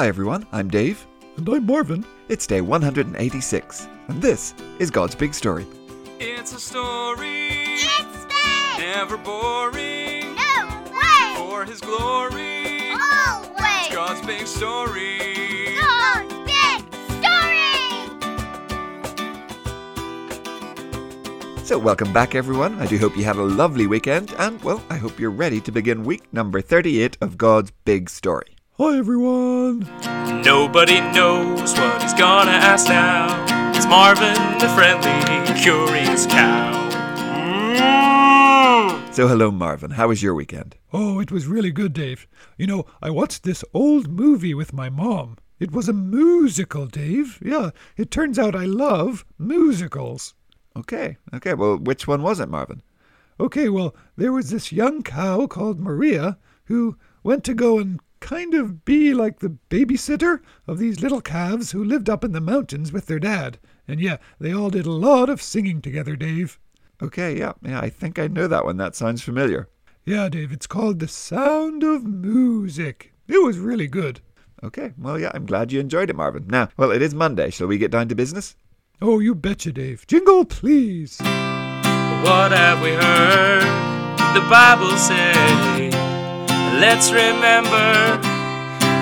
Hi everyone, I'm Dave. And I'm Marvin. It's day 186, and this is God's Big Story. It's a story, It's big! never boring. No way! For His glory, Always! God's big story. God's big story! So, welcome back everyone. I do hope you had a lovely weekend, and well, I hope you're ready to begin week number 38 of God's Big Story. Hi, everyone. Nobody knows what he's gonna ask now. It's Marvin, the friendly, curious cow. Mm. So, hello Marvin, how was your weekend? Oh, it was really good, Dave. You know, I watched this old movie with my mom. It was a musical, Dave. Yeah, it turns out I love musicals. Okay, okay, well, which one was it, Marvin? Okay, well, there was this young cow called Maria who went to go and kind of be like the babysitter of these little calves who lived up in the mountains with their dad. And yeah, they all did a lot of singing together, Dave. Okay, yeah, yeah, I think I know that one. That sounds familiar. Yeah, Dave, it's called The Sound of Music. It was really good. Okay, well, yeah, I'm glad you enjoyed it, Marvin. Now, well, it is Monday. Shall we get down to business? Oh, you betcha, Dave. Jingle, please. What have we heard? The Bible say. Let's remember,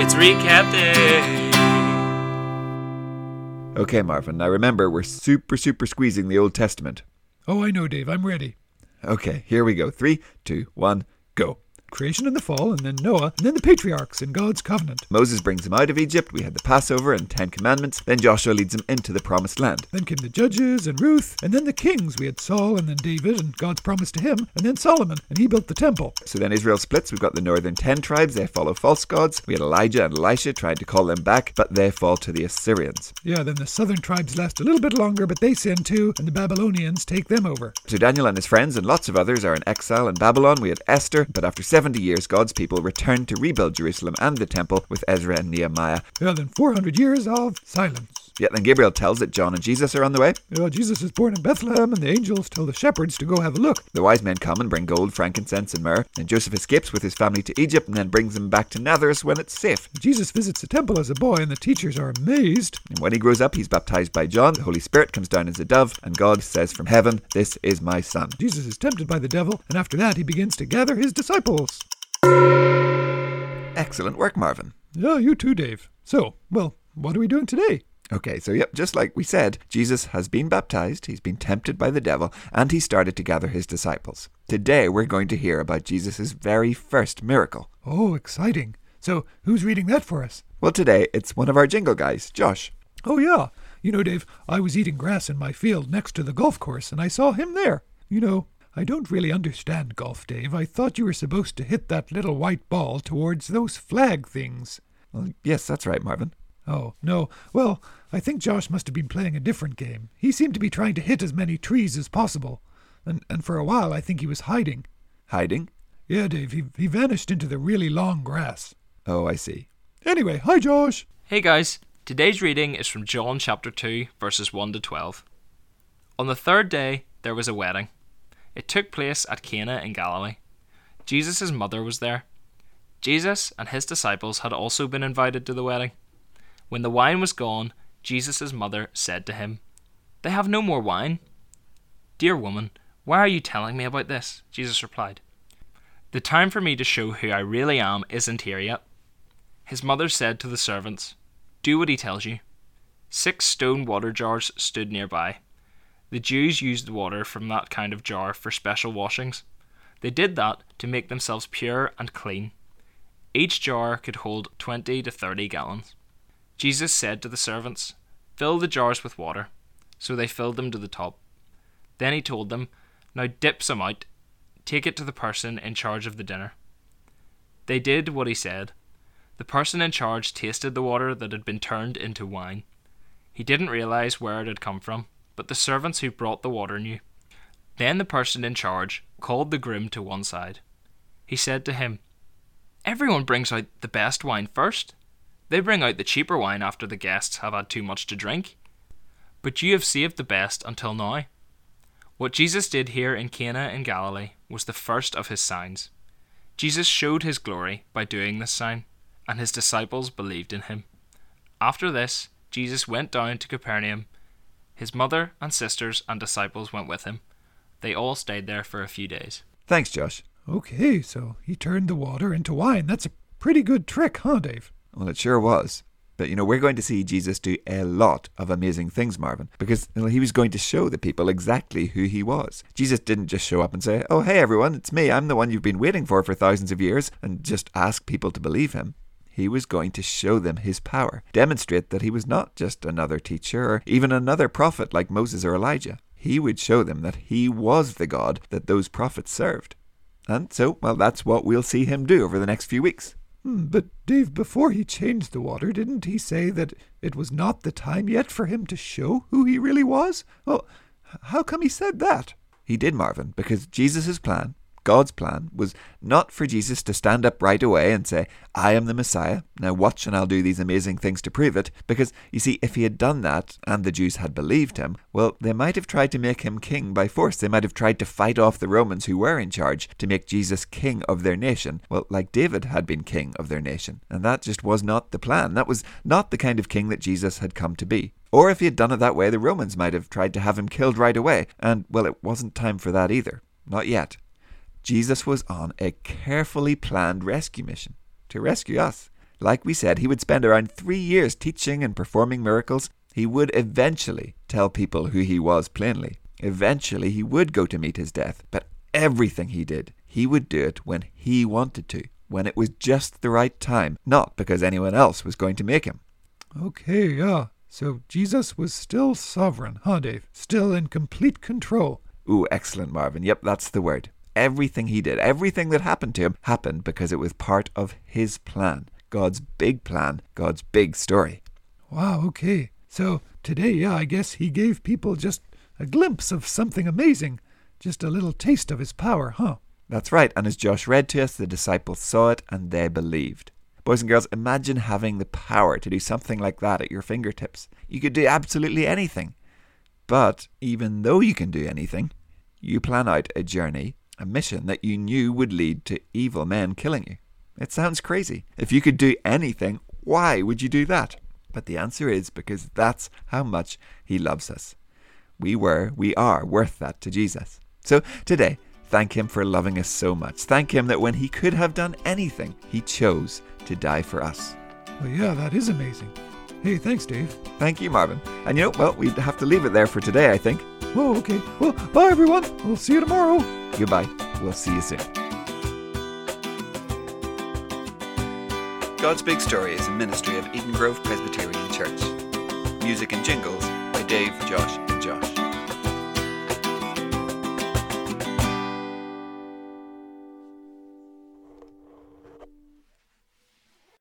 it's recap day. Okay, Marvin, now remember, we're super, super squeezing the Old Testament. Oh, I know, Dave. I'm ready. Okay, here we go. Three, two, one, go. Creation and the fall, and then Noah, and then the patriarchs in God's covenant. Moses brings them out of Egypt. We had the Passover and Ten Commandments. Then Joshua leads them into the Promised Land. Then came the judges and Ruth, and then the kings. We had Saul, and then David, and God's promise to him, and then Solomon, and he built the temple. So then Israel splits. We've got the northern ten tribes. They follow false gods. We had Elijah and Elisha trying to call them back, but they fall to the Assyrians. Yeah, then the southern tribes last a little bit longer, but they sin too, and the Babylonians take them over. So Daniel and his friends and lots of others are in exile in Babylon. We had Esther, but after 70 years, God's people returned to rebuild Jerusalem and the temple with Ezra and Nehemiah. Yeah, then 400 years of silence. Yet then Gabriel tells that John and Jesus are on the way. Yeah, Jesus is born in Bethlehem, and the angels tell the shepherds to go have a look. The wise men come and bring gold, frankincense, and myrrh. And Joseph escapes with his family to Egypt and then brings them back to Nazareth when it's safe. Jesus visits the temple as a boy, and the teachers are amazed. And when he grows up, he's baptized by John. The Holy Spirit comes down as a dove, and God says from heaven, This is my son. Jesus is tempted by the devil, and after that he begins to gather his disciples. Excellent work, Marvin. Yeah, you too, Dave. So, well, what are we doing today? Okay, so yep, just like we said, Jesus has been baptized, he's been tempted by the devil, and he started to gather his disciples. Today we're going to hear about Jesus' very first miracle. Oh, exciting. So, who's reading that for us? Well, today it's one of our jingle guys, Josh. Oh, yeah. You know, Dave, I was eating grass in my field next to the golf course, and I saw him there. You know, I don't really understand golf, Dave. I thought you were supposed to hit that little white ball towards those flag things. Well, yes, that's right, Marvin. Oh, no. Well, I think Josh must have been playing a different game. He seemed to be trying to hit as many trees as possible. And, and for a while, I think he was hiding. Hiding? Yeah, Dave, he, he vanished into the really long grass. Oh, I see. Anyway, hi, Josh. Hey guys, today's reading is from John chapter 2, verses 1 to 12. On the third day, there was a wedding. It took place at Cana in Galilee. Jesus' mother was there. Jesus and his disciples had also been invited to the wedding. When the wine was gone, Jesus' mother said to him, They have no more wine. Dear woman, why are you telling me about this? Jesus replied, The time for me to show who I really am isn't here yet. His mother said to the servants, Do what he tells you. Six stone water jars stood nearby. The Jews used water from that kind of jar for special washings. They did that to make themselves pure and clean. Each jar could hold 20 to 30 gallons. Jesus said to the servants, Fill the jars with water. So they filled them to the top. Then he told them, Now dip some out. Take it to the person in charge of the dinner. They did what he said. The person in charge tasted the water that had been turned into wine. He didn't realize where it had come from, but the servants who brought the water knew. Then the person in charge called the groom to one side. He said to him, Everyone brings out the best wine first. They bring out the cheaper wine after the guests have had too much to drink. But you have saved the best until now. What Jesus did here in Cana in Galilee was the first of his signs. Jesus showed his glory by doing this sign, and his disciples believed in him. After this, Jesus went down to Capernaum. His mother and sisters and disciples went with him. They all stayed there for a few days. Thanks, Josh. Okay, so he turned the water into wine. That's a pretty good trick, huh, Dave? Well, it sure was. But you know, we're going to see Jesus do a lot of amazing things, Marvin, because you know, he was going to show the people exactly who he was. Jesus didn't just show up and say, Oh, hey everyone, it's me, I'm the one you've been waiting for for thousands of years, and just ask people to believe him. He was going to show them his power, demonstrate that he was not just another teacher or even another prophet like Moses or Elijah. He would show them that he was the God that those prophets served. And so, well, that's what we'll see him do over the next few weeks. Hmm, but Dave, before he changed the water, didn't he say that it was not the time yet for him to show who he really was? Well, how come he said that? He did, Marvin, because Jesus' plan, God's plan, was not for Jesus to stand up right away and say, I am the Messiah, now watch and I'll do these amazing things to prove it. Because, you see, if he had done that and the Jews had believed him, well, they might have tried to make him king by force. They might have tried to fight off the Romans who were in charge to make Jesus king of their nation. Well, like David had been king of their nation. And that just was not the plan. That was not the kind of king that Jesus had come to be. Or if he had done it that way, the Romans might have tried to have him killed right away. And, well, it wasn't time for that either. Not yet. Jesus was on a carefully planned rescue mission to rescue us. Like we said, he would spend around three years teaching and performing miracles. He would eventually tell people who he was plainly. Eventually, he would go to meet his death. But everything he did, he would do it when he wanted to, when it was just the right time, not because anyone else was going to make him. Okay, yeah. So Jesus was still sovereign, huh, Dave? Still in complete control. Ooh, excellent, Marvin. Yep, that's the word. Everything he did, everything that happened to him, happened because it was part of his plan. God's big plan, God's big story. Wow, okay. So today, yeah, I guess he gave people just a glimpse of something amazing. Just a little taste of his power, huh? That's right, and as Josh read to us, the disciples saw it and they believed. Boys and girls, imagine having the power to do something like that at your fingertips. You could do absolutely anything. But even though you can do anything, you plan out a journey, a mission that you knew would lead to evil men killing you. It sounds crazy. If you could do anything, why would you do that? But the answer is because that's how much He loves us. We were, we are worth that to Jesus. So today, thank Him for loving us so much. Thank Him that when He could have done anything, He chose to die for us. Well, yeah, that is amazing. Hey, thanks, Dave. Thank you, Marvin. And you know, well, we'd have to leave it there for today, I think. Whoa, okay. Well, bye, everyone. We'll see you tomorrow. Goodbye. We'll see you soon. God's Big Story is a ministry of Eden Grove Presbyterian Church. Music and jingles by Dave, Josh,